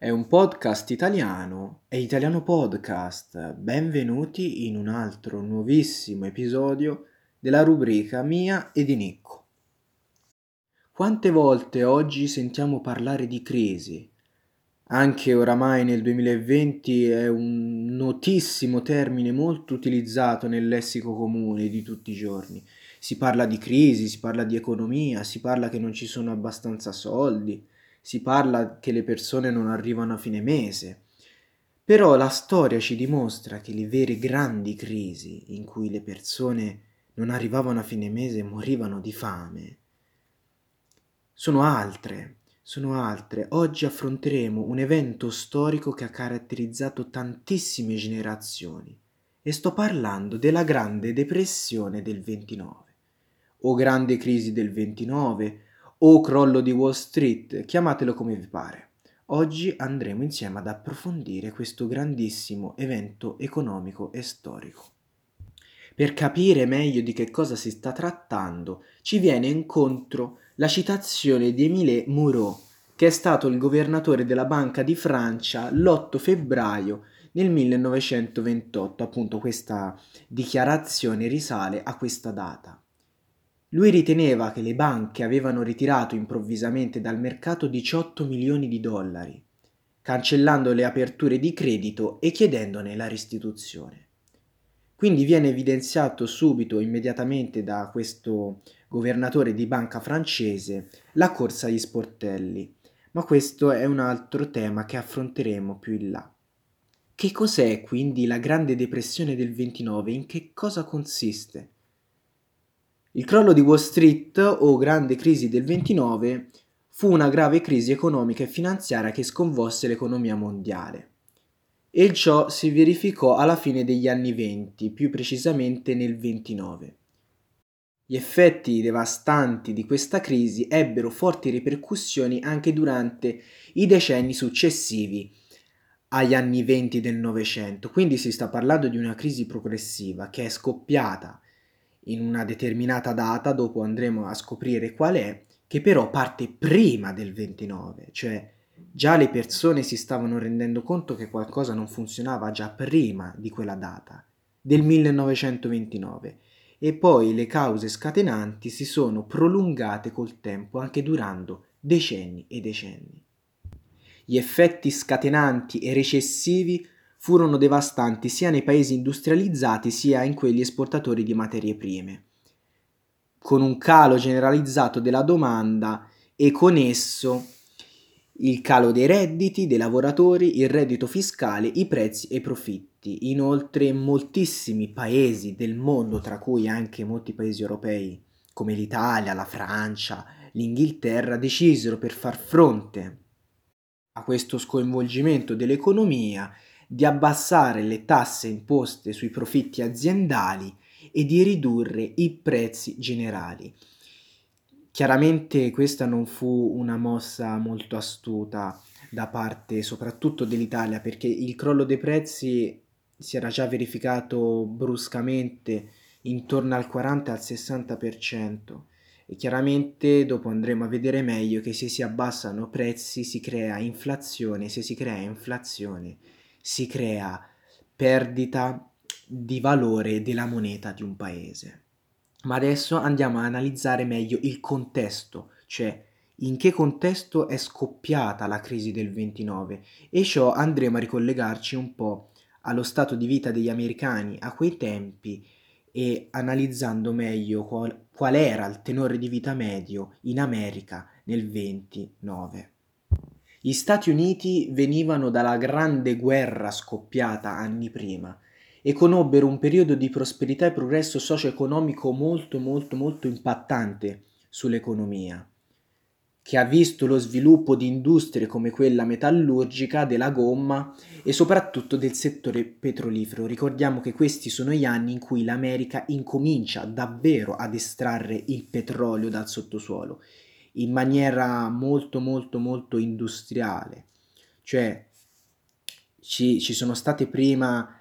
È un podcast italiano, è Italiano Podcast. Benvenuti in un altro nuovissimo episodio della rubrica mia e di Nicco. Quante volte oggi sentiamo parlare di crisi? Anche oramai nel 2020 è un notissimo termine molto utilizzato nel lessico comune di tutti i giorni. Si parla di crisi, si parla di economia, si parla che non ci sono abbastanza soldi, si parla che le persone non arrivano a fine mese. Però la storia ci dimostra che le vere grandi crisi in cui le persone non arrivavano a fine mese e morivano di fame sono altre, sono altre. Oggi affronteremo un evento storico che ha caratterizzato tantissime generazioni e sto parlando della Grande Depressione del 29 o Grande Crisi del 29 o Crollo di Wall Street, chiamatelo come vi pare. Oggi andremo insieme ad approfondire questo grandissimo evento economico e storico. Per capire meglio di che cosa si sta trattando, ci viene incontro la citazione di Émile Moreau, che è stato il governatore della Banca di Francia l'8 febbraio nel 1928. Appunto questa dichiarazione risale a questa data. Lui riteneva che le banche avevano ritirato improvvisamente dal mercato 18 milioni di dollari, cancellando le aperture di credito e chiedendone la restituzione. Quindi viene evidenziato subito, immediatamente da questo governatore di banca francese, la corsa agli sportelli, ma questo è un altro tema che affronteremo più in là. Che cos'è quindi la Grande Depressione del 29? In che cosa consiste? Il crollo di Wall Street o grande crisi del 29 fu una grave crisi economica e finanziaria che sconvolse l'economia mondiale. E ciò si verificò alla fine degli anni 20, più precisamente nel 29. Gli effetti devastanti di questa crisi ebbero forti ripercussioni anche durante i decenni successivi agli anni 20 del Novecento, quindi si sta parlando di una crisi progressiva che è scoppiata in una determinata data, dopo andremo a scoprire qual è, che però parte prima del 29, cioè già le persone si stavano rendendo conto che qualcosa non funzionava già prima di quella data, del 1929 e poi le cause scatenanti si sono prolungate col tempo, anche durando decenni e decenni. Gli effetti scatenanti e recessivi furono devastanti sia nei paesi industrializzati sia in quelli esportatori di materie prime, con un calo generalizzato della domanda e con esso il calo dei redditi dei lavoratori, il reddito fiscale, i prezzi e i profitti. Inoltre moltissimi paesi del mondo, tra cui anche molti paesi europei come l'Italia, la Francia, l'Inghilterra, decisero per far fronte a questo sconvolgimento dell'economia di abbassare le tasse imposte sui profitti aziendali e di ridurre i prezzi generali. Chiaramente questa non fu una mossa molto astuta da parte soprattutto dell'Italia perché il crollo dei prezzi si era già verificato bruscamente intorno al 40 al 60% e chiaramente dopo andremo a vedere meglio che se si abbassano prezzi si crea inflazione, se si crea inflazione si crea perdita di valore della moneta di un paese. Ma adesso andiamo a analizzare meglio il contesto, cioè in che contesto è scoppiata la crisi del 29 e ciò andremo a ricollegarci un po' allo stato di vita degli americani a quei tempi e analizzando meglio qual, qual era il tenore di vita medio in America nel 29. Gli Stati Uniti venivano dalla grande guerra scoppiata anni prima e conobbero un periodo di prosperità e progresso socio-economico molto molto molto impattante sull'economia, che ha visto lo sviluppo di industrie come quella metallurgica, della gomma e soprattutto del settore petrolifero. Ricordiamo che questi sono gli anni in cui l'America incomincia davvero ad estrarre il petrolio dal sottosuolo in maniera molto molto molto industriale. Cioè ci, ci sono state prima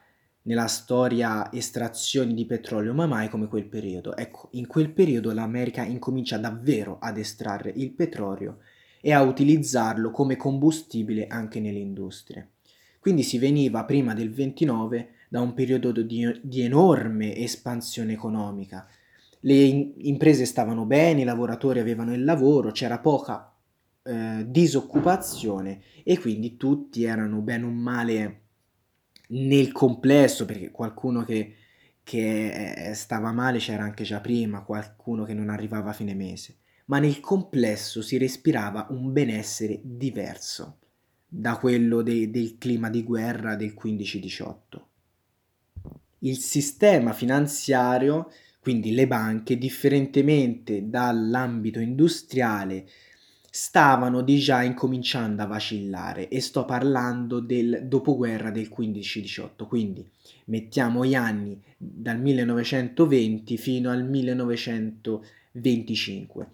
nella storia estrazioni di petrolio, ma mai come quel periodo. Ecco, in quel periodo l'America incomincia davvero ad estrarre il petrolio e a utilizzarlo come combustibile anche nelle industrie. Quindi si veniva prima del 29 da un periodo di, di enorme espansione economica. Le in- imprese stavano bene, i lavoratori avevano il lavoro, c'era poca eh, disoccupazione e quindi tutti erano bene o male nel complesso, perché qualcuno che, che stava male c'era anche già prima, qualcuno che non arrivava a fine mese, ma nel complesso si respirava un benessere diverso da quello de- del clima di guerra del 15-18. Il sistema finanziario, quindi le banche, differentemente dall'ambito industriale, stavano già incominciando a vacillare e sto parlando del dopoguerra del 15-18, quindi mettiamo gli anni dal 1920 fino al 1925.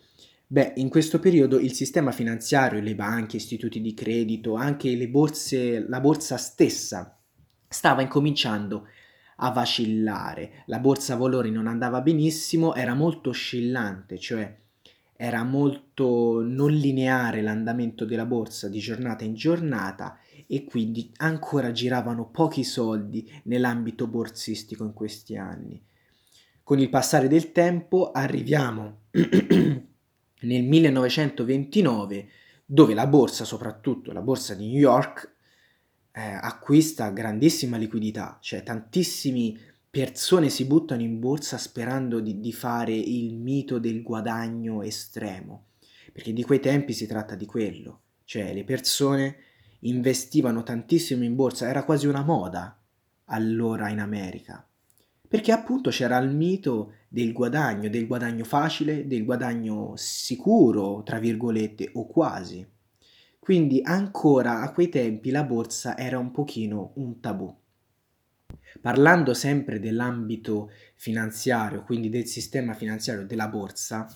Beh, in questo periodo il sistema finanziario, le banche, istituti di credito, anche le borse, la borsa stessa stava incominciando a vacillare. La borsa valori non andava benissimo, era molto oscillante, cioè era molto non lineare l'andamento della borsa di giornata in giornata e quindi ancora giravano pochi soldi nell'ambito borsistico in questi anni. Con il passare del tempo arriviamo nel 1929 dove la borsa, soprattutto la borsa di New York, eh, acquista grandissima liquidità, cioè tantissime persone si buttano in borsa sperando di, di fare il mito del guadagno estremo, perché di quei tempi si tratta di quello, cioè le persone investivano tantissimo in borsa, era quasi una moda allora in America, perché appunto c'era il mito del guadagno, del guadagno facile, del guadagno sicuro, tra virgolette, o quasi. Quindi ancora a quei tempi la borsa era un pochino un tabù. Parlando sempre dell'ambito finanziario, quindi del sistema finanziario della borsa,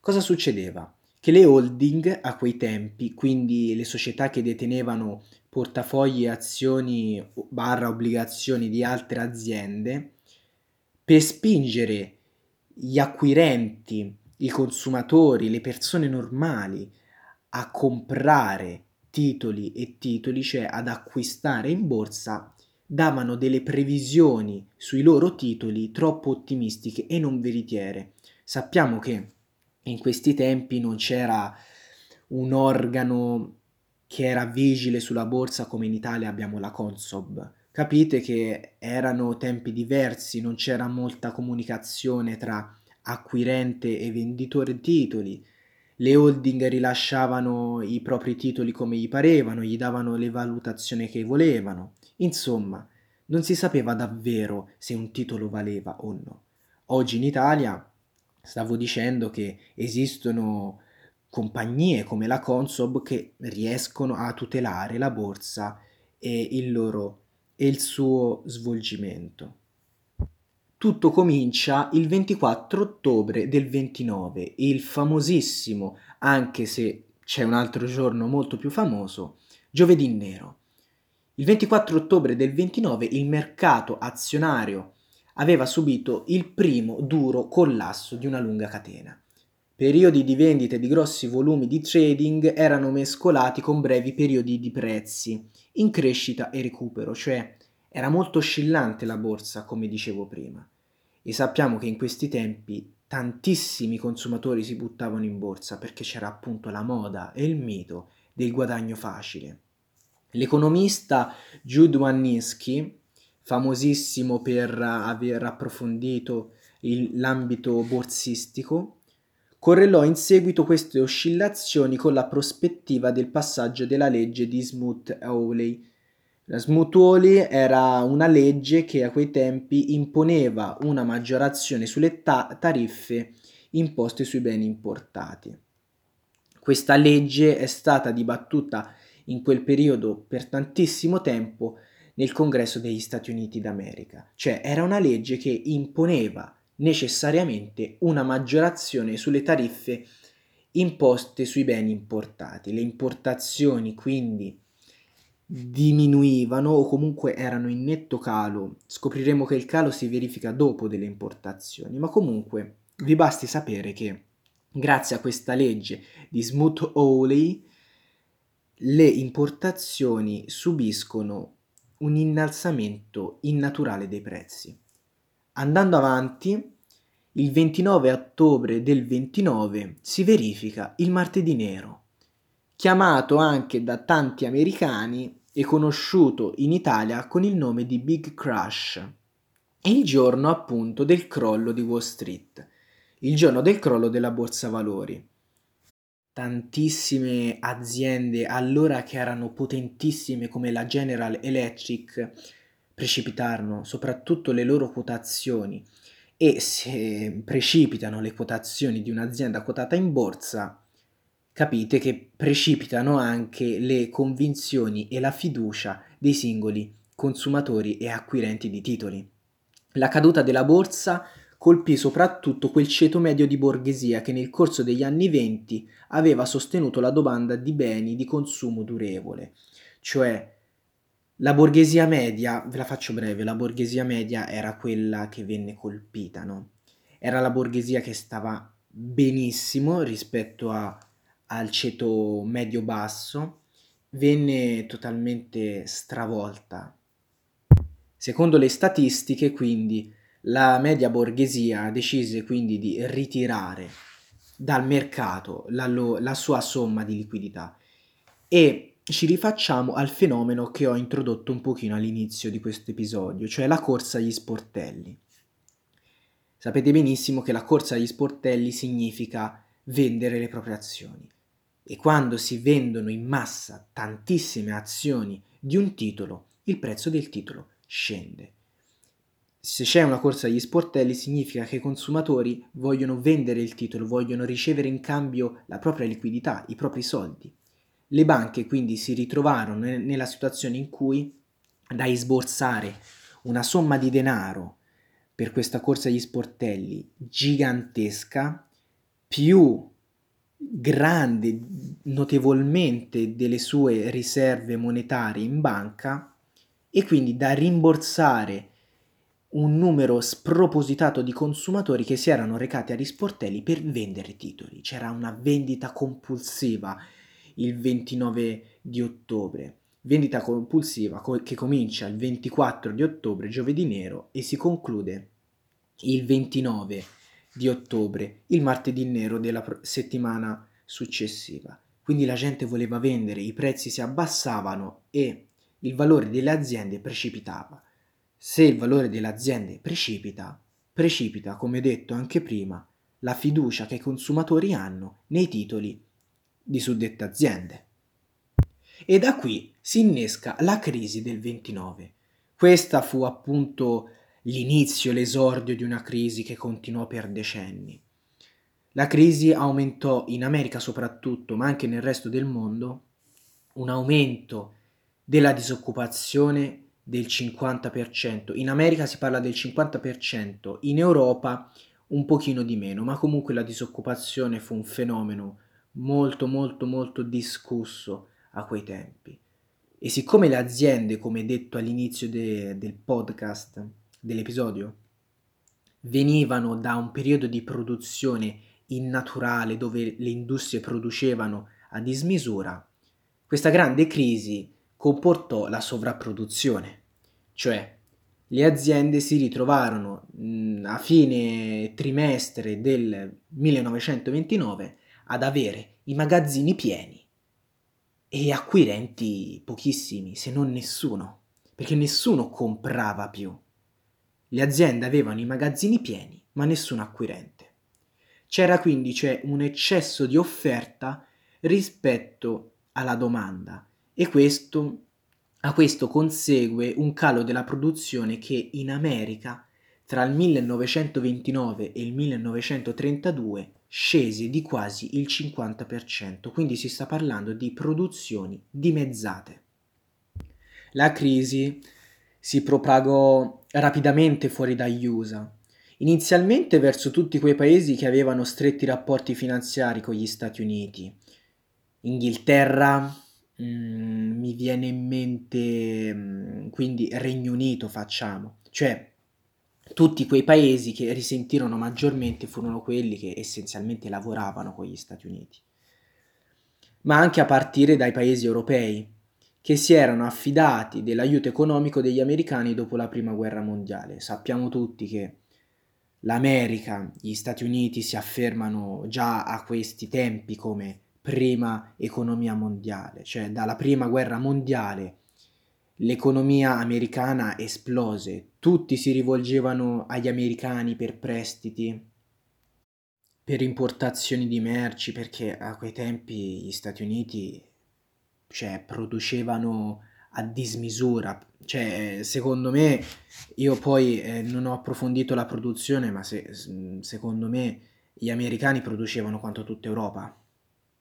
cosa succedeva? Che le holding a quei tempi, quindi le società che detenevano portafogli azioni barra obbligazioni di altre aziende, per spingere gli acquirenti, i consumatori, le persone normali a comprare titoli e titoli, cioè ad acquistare in borsa, davano delle previsioni sui loro titoli troppo ottimistiche e non veritiere. Sappiamo che in questi tempi non c'era un organo che era vigile sulla borsa come in Italia abbiamo la Consob. Capite che erano tempi diversi, non c'era molta comunicazione tra acquirente e venditore titoli. Le holding rilasciavano i propri titoli come gli parevano, gli davano le valutazioni che volevano. Insomma, non si sapeva davvero se un titolo valeva o no. Oggi in Italia stavo dicendo che esistono compagnie come la Consob che riescono a tutelare la borsa e il, loro, e il suo svolgimento. Tutto comincia il 24 ottobre del 29, il famosissimo, anche se c'è un altro giorno molto più famoso, giovedì nero. Il 24 ottobre del 29 il mercato azionario aveva subito il primo duro collasso di una lunga catena. Periodi di vendita di grossi volumi di trading erano mescolati con brevi periodi di prezzi in crescita e recupero, cioè era molto oscillante la borsa, come dicevo prima. E sappiamo che in questi tempi tantissimi consumatori si buttavano in borsa perché c'era appunto la moda e il mito del guadagno facile. L'economista Jude Wanniski, famosissimo per aver approfondito il, l'ambito borsistico, correlò in seguito queste oscillazioni con la prospettiva del passaggio della legge di Smoot-Hawley. La Smoot-Hawley era una legge che a quei tempi imponeva una maggiorazione sulle ta- tariffe imposte sui beni importati. Questa legge è stata dibattuta in quel periodo per tantissimo tempo nel Congresso degli Stati Uniti d'America, cioè era una legge che imponeva necessariamente una maggiorazione sulle tariffe imposte sui beni importati. Le importazioni quindi diminuivano o comunque erano in netto calo. Scopriremo che il calo si verifica dopo delle importazioni, ma comunque vi basti sapere che grazie a questa legge di Smoot-Hawley le importazioni subiscono un innalzamento innaturale dei prezzi. Andando avanti, il 29 ottobre del 29 si verifica il martedì nero, chiamato anche da tanti americani e conosciuto in Italia con il nome di Big Crash. Il giorno appunto del crollo di Wall Street, il giorno del crollo della borsa valori. Tantissime aziende allora che erano potentissime come la General Electric precipitarono, soprattutto le loro quotazioni e se precipitano le quotazioni di un'azienda quotata in borsa, capite che precipitano anche le convinzioni e la fiducia dei singoli consumatori e acquirenti di titoli. La caduta della borsa colpì soprattutto quel ceto medio di borghesia che nel corso degli anni venti aveva sostenuto la domanda di beni di consumo durevole, cioè la borghesia media, ve la faccio breve, la borghesia media era quella che venne colpita, no? Era la borghesia che stava benissimo rispetto a, al ceto medio-basso, venne totalmente stravolta. Secondo le statistiche, quindi, la media borghesia decise quindi di ritirare dal mercato la, la sua somma di liquidità e ci rifacciamo al fenomeno che ho introdotto un pochino all'inizio di questo episodio, cioè la corsa agli sportelli. Sapete benissimo che la corsa agli sportelli significa vendere le proprie azioni e quando si vendono in massa tantissime azioni di un titolo, il prezzo del titolo scende. Se c'è una corsa agli sportelli significa che i consumatori vogliono vendere il titolo, vogliono ricevere in cambio la propria liquidità, i propri soldi. Le banche quindi si ritrovarono nella situazione in cui da sborsare una somma di denaro per questa corsa agli sportelli gigantesca, più grande notevolmente delle sue riserve monetarie in banca e quindi da rimborsare un numero spropositato di consumatori che si erano recati agli sportelli per vendere titoli. C'era una vendita compulsiva il 29 di ottobre. Vendita compulsiva che comincia il 24 di ottobre, giovedì nero, e si conclude il 29 di ottobre, il martedì nero della settimana successiva. Quindi la gente voleva vendere, i prezzi si abbassavano e il valore delle aziende precipitava. Se il valore delle aziende precipita, precipita, come detto anche prima, la fiducia che i consumatori hanno nei titoli di suddette aziende. E da qui si innesca la crisi del 29. Questa fu appunto l'inizio, l'esordio di una crisi che continuò per decenni. La crisi aumentò in America soprattutto, ma anche nel resto del mondo, un aumento della disoccupazione del 50%. In America si parla del 50%, in Europa un pochino di meno, ma comunque la disoccupazione fu un fenomeno molto molto molto discusso a quei tempi. E siccome le aziende, come detto all'inizio de- del podcast, dell'episodio, venivano da un periodo di produzione innaturale dove le industrie producevano a dismisura, questa grande crisi comportò la sovrapproduzione, cioè le aziende si ritrovarono mh, a fine trimestre del 1929 ad avere i magazzini pieni e acquirenti pochissimi, se non nessuno, perché nessuno comprava più. Le aziende avevano i magazzini pieni, ma nessun acquirente. C'era quindi cioè, un eccesso di offerta rispetto alla domanda e questo, a questo consegue un calo della produzione che in America tra il 1929 e il 1932 scese di quasi il 50%, quindi si sta parlando di produzioni dimezzate. La crisi si propagò rapidamente fuori dagli USA, inizialmente verso tutti quei paesi che avevano stretti rapporti finanziari con gli Stati Uniti. Inghilterra, mm, mi viene in mente, mm, quindi Regno Unito facciamo, cioè tutti quei paesi che risentirono maggiormente furono quelli che essenzialmente lavoravano con gli Stati Uniti. ma anche a partire dai paesi europei, che si erano affidati dell'aiuto economico degli americani dopo la Prima Guerra Mondiale. Sappiamo tutti che l'America, gli Stati Uniti si affermano già a questi tempi come prima economia mondiale, cioè dalla Prima Guerra Mondiale l'economia americana esplose, tutti si rivolgevano agli americani per prestiti, per importazioni di merci, perché a quei tempi gli Stati Uniti cioè, producevano a dismisura. Cioè, secondo me, io poi eh, non ho approfondito la produzione, ma se, secondo me gli americani producevano quanto tutta Europa.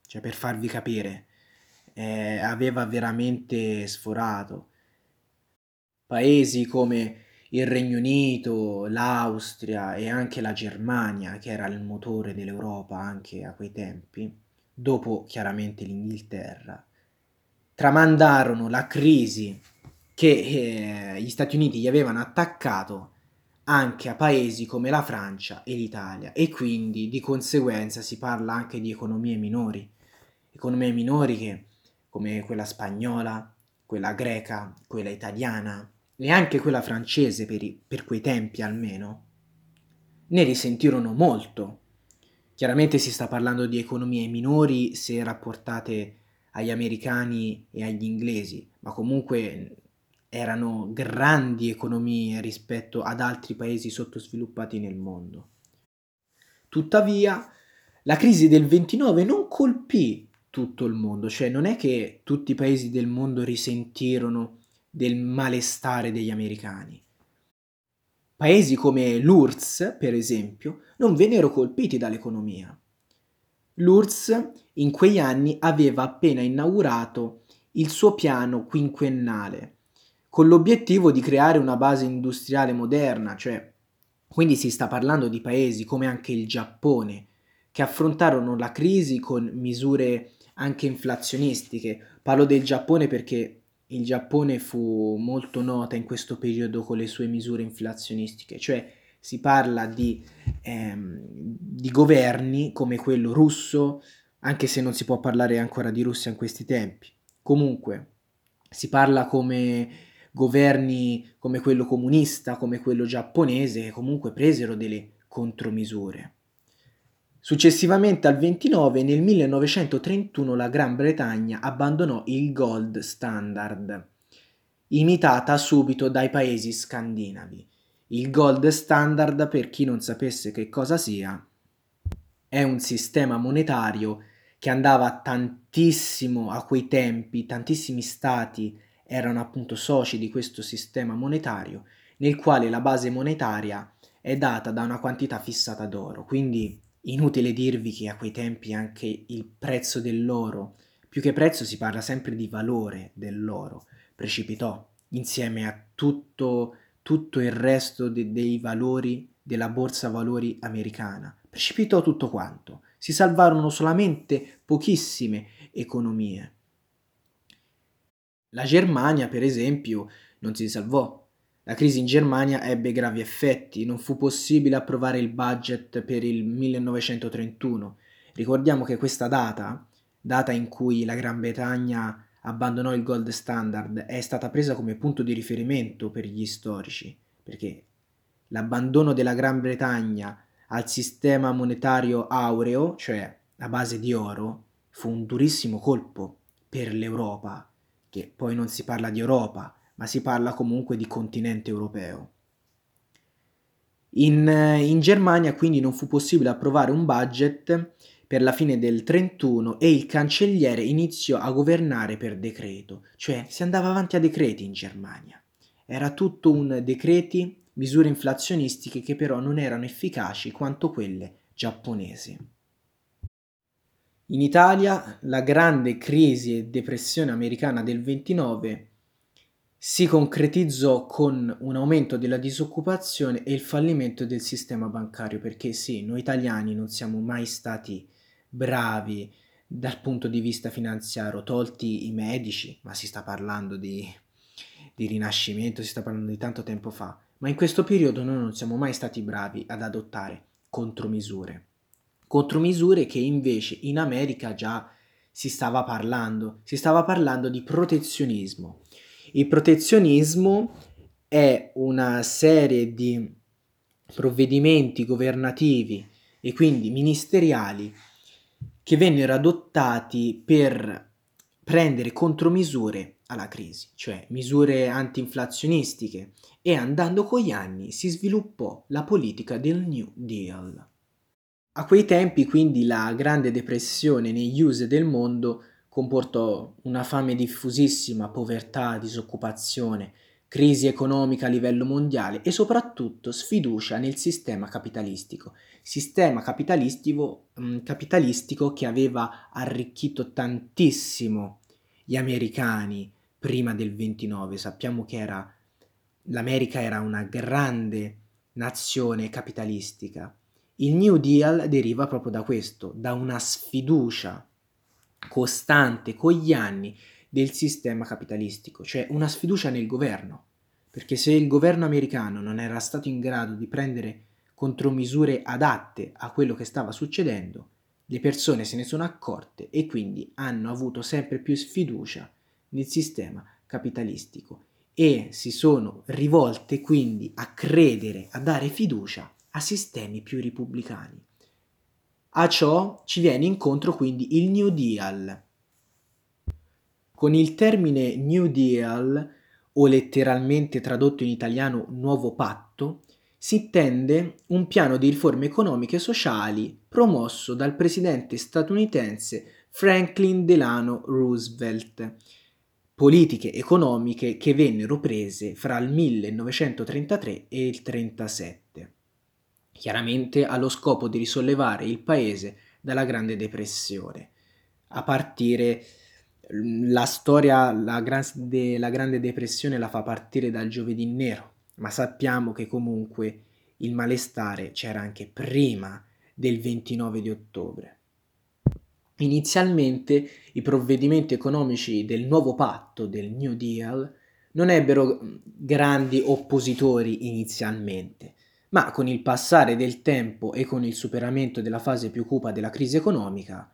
Cioè, per farvi capire, eh, aveva veramente sforato. Paesi come il Regno Unito, l'Austria e anche la Germania, che era il motore dell'Europa anche a quei tempi, dopo chiaramente l'Inghilterra, tramandarono la crisi che eh, gli Stati Uniti gli avevano attaccato anche a paesi come la Francia e l'Italia e quindi di conseguenza si parla anche di economie minori, economie minori che come quella spagnola, quella greca, quella italiana e anche quella francese per, i, per quei tempi almeno, ne risentirono molto. Chiaramente si sta parlando di economie minori se rapportate agli americani e agli inglesi, ma comunque erano grandi economie rispetto ad altri paesi sottosviluppati nel mondo. Tuttavia, la crisi del 29 non colpì tutto il mondo, cioè non è che tutti i paesi del mondo risentirono del malestare degli americani. Paesi come l'URSS, per esempio, non vennero colpiti dall'economia. L'URSS in quegli anni aveva appena inaugurato il suo piano quinquennale, con l'obiettivo di creare una base industriale moderna, cioè quindi si sta parlando di paesi come anche il Giappone, che affrontarono la crisi con misure anche inflazionistiche. Parlo del Giappone perché il Giappone fu molto nota in questo periodo con le sue misure inflazionistiche, cioè si parla di, ehm, di governi come quello russo, anche se non si può parlare ancora di Russia in questi tempi. Comunque, si parla come governi come quello comunista, come quello giapponese, che comunque presero delle contromisure. Successivamente al 29, nel 1931, la Gran Bretagna abbandonò il gold standard, imitata subito dai paesi scandinavi. Il gold standard, per chi non sapesse che cosa sia, è un sistema monetario che andava tantissimo a quei tempi, tantissimi stati erano appunto soci di questo sistema monetario, nel quale la base monetaria è data da una quantità fissata d'oro. Quindi inutile dirvi che a quei tempi anche il prezzo dell'oro, più che prezzo si parla sempre di valore dell'oro, precipitò insieme a tutto, tutto il resto de- dei valori della borsa valori americana. Precipitò tutto quanto si salvarono solamente pochissime economie. La Germania, per esempio, non si salvò. La crisi in Germania ebbe gravi effetti, non fu possibile approvare il budget per il 1931. Ricordiamo che questa data, data in cui la Gran Bretagna abbandonò il gold standard, è stata presa come punto di riferimento per gli storici, perché l'abbandono della Gran Bretagna al sistema monetario aureo, cioè a base di oro, fu un durissimo colpo per l'Europa, che poi non si parla di Europa, ma si parla comunque di continente europeo. In, in, Germania quindi non fu possibile approvare un budget per la fine del 31 e il cancelliere iniziò a governare per decreto, cioè si andava avanti a decreti in Germania. Era tutto un decreti misure inflazionistiche che però non erano efficaci quanto quelle giapponesi. In Italia la grande crisi e depressione americana del 29 si concretizzò con un aumento della disoccupazione e il fallimento del sistema bancario, perché sì, noi italiani non siamo mai stati bravi dal punto di vista finanziario, tolti i medici, ma si sta parlando di, di rinascimento, si sta parlando di tanto tempo fa, ma in questo periodo noi non siamo mai stati bravi ad adottare contromisure. Contromisure che invece in America già si stava parlando? Si stava parlando di protezionismo. Il protezionismo è una serie di provvedimenti governativi e quindi ministeriali che vennero adottati per prendere contromisure alla crisi, cioè misure antinflazionistiche, e andando con gli anni si sviluppò la politica del New Deal. A quei tempi quindi la Grande Depressione negli USA del mondo comportò una fame diffusissima, povertà, disoccupazione, crisi economica a livello mondiale e soprattutto sfiducia nel sistema capitalistico, sistema capitalistico, mh, capitalistico che aveva arricchito tantissimo gli americani prima del 29. Sappiamo che era, l'America era una grande nazione capitalistica. Il New Deal deriva proprio da questo, da una sfiducia costante con gli anni del sistema capitalistico, cioè una sfiducia nel governo, perché se il governo americano non era stato in grado di prendere contromisure adatte a quello che stava succedendo, le persone se ne sono accorte e quindi hanno avuto sempre più sfiducia nel sistema capitalistico e si sono rivolte quindi a credere, a dare fiducia a sistemi più repubblicani. A ciò ci viene incontro quindi il New Deal. Con il termine New Deal, o letteralmente tradotto in italiano nuovo patto, si intende un piano di riforme economiche e sociali promosso dal presidente statunitense Franklin Delano Roosevelt. Politiche economiche che vennero prese fra il 1933 e il 1937, chiaramente allo scopo di risollevare il paese dalla Grande Depressione, a partire la storia, la grande, la grande Depressione la fa partire dal giovedì nero, ma sappiamo che comunque il malestare c'era anche prima del 29 di ottobre. Inizialmente i provvedimenti economici del nuovo patto, del New Deal, non ebbero grandi oppositori inizialmente, ma con il passare del tempo e con il superamento della fase più cupa della crisi economica,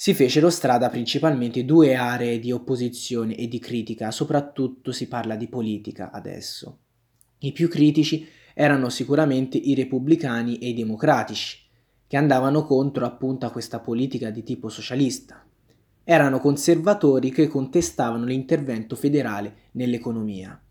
si fecero strada principalmente due aree di opposizione e di critica, soprattutto si parla di politica adesso. I più critici erano sicuramente i repubblicani e i democratici, che andavano contro appunto a questa politica di tipo socialista. Erano conservatori che contestavano l'intervento federale nell'economia.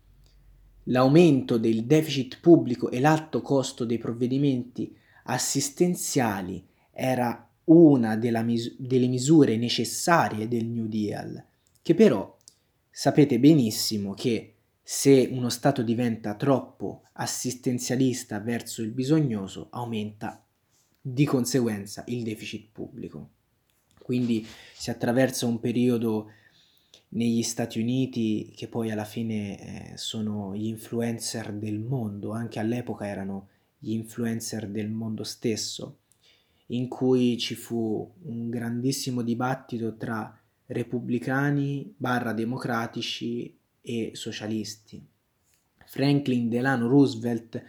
L'aumento del deficit pubblico e l'alto costo dei provvedimenti assistenziali era una mis- delle misure necessarie del New Deal, che però sapete benissimo che se uno Stato diventa troppo assistenzialista verso il bisognoso, aumenta di conseguenza il deficit pubblico. Quindi si attraversa un periodo negli Stati Uniti che poi alla fine eh, sono gli influencer del mondo, anche all'epoca erano gli influencer del mondo stesso, in cui ci fu un grandissimo dibattito tra repubblicani barra democratici e socialisti. Franklin Delano Roosevelt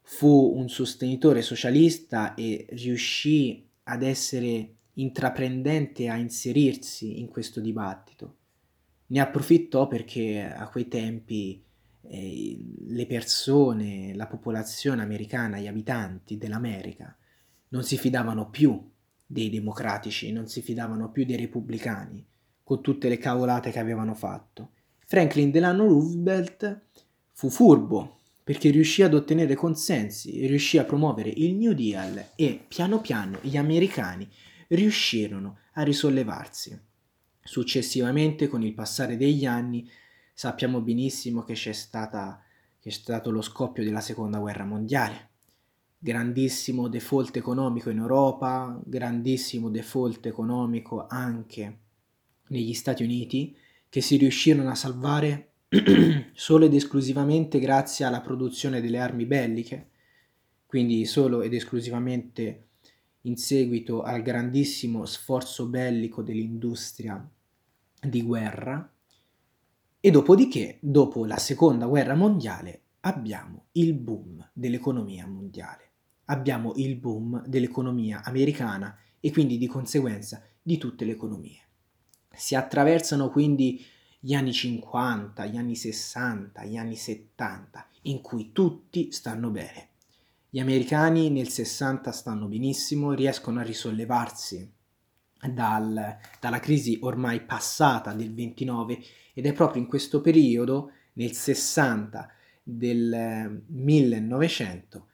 fu un sostenitore socialista e riuscì ad essere intraprendente a inserirsi in questo dibattito. Ne approfittò perché a quei tempi eh, le persone, la popolazione americana, gli abitanti dell'America non si fidavano più dei democratici, non si fidavano più dei repubblicani, con tutte le cavolate che avevano fatto. Franklin Delano Roosevelt fu furbo perché riuscì ad ottenere consensi, riuscì a promuovere il New Deal e piano piano gli americani riuscirono a risollevarsi. Successivamente, con il passare degli anni, sappiamo benissimo che c'è, stata, che c'è stato lo scoppio della seconda guerra mondiale. Grandissimo default economico in Europa, grandissimo default economico anche negli Stati Uniti, che si riuscirono a salvare solo ed esclusivamente grazie alla produzione delle armi belliche, quindi solo ed esclusivamente in seguito al grandissimo sforzo bellico dell'industria di guerra, e dopodiché, dopo la seconda guerra mondiale, abbiamo il boom dell'economia mondiale, abbiamo il boom dell'economia americana e quindi di conseguenza di tutte le economie. Si attraversano quindi gli anni 50, gli anni 60, gli anni 70, in cui tutti stanno bene. Gli americani nel 60 stanno benissimo, riescono a risollevarsi dal, dalla crisi ormai passata del 29 ed è proprio in questo periodo, nel 60 del 1900,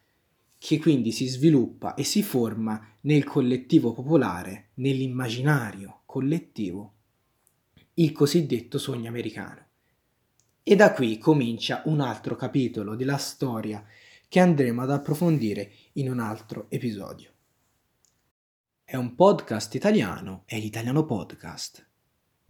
che quindi si sviluppa e si forma nel collettivo popolare, nell'immaginario collettivo, il cosiddetto sogno americano. E da qui comincia un altro capitolo della storia che andremo ad approfondire in un altro episodio. È un podcast italiano, è l'italiano podcast.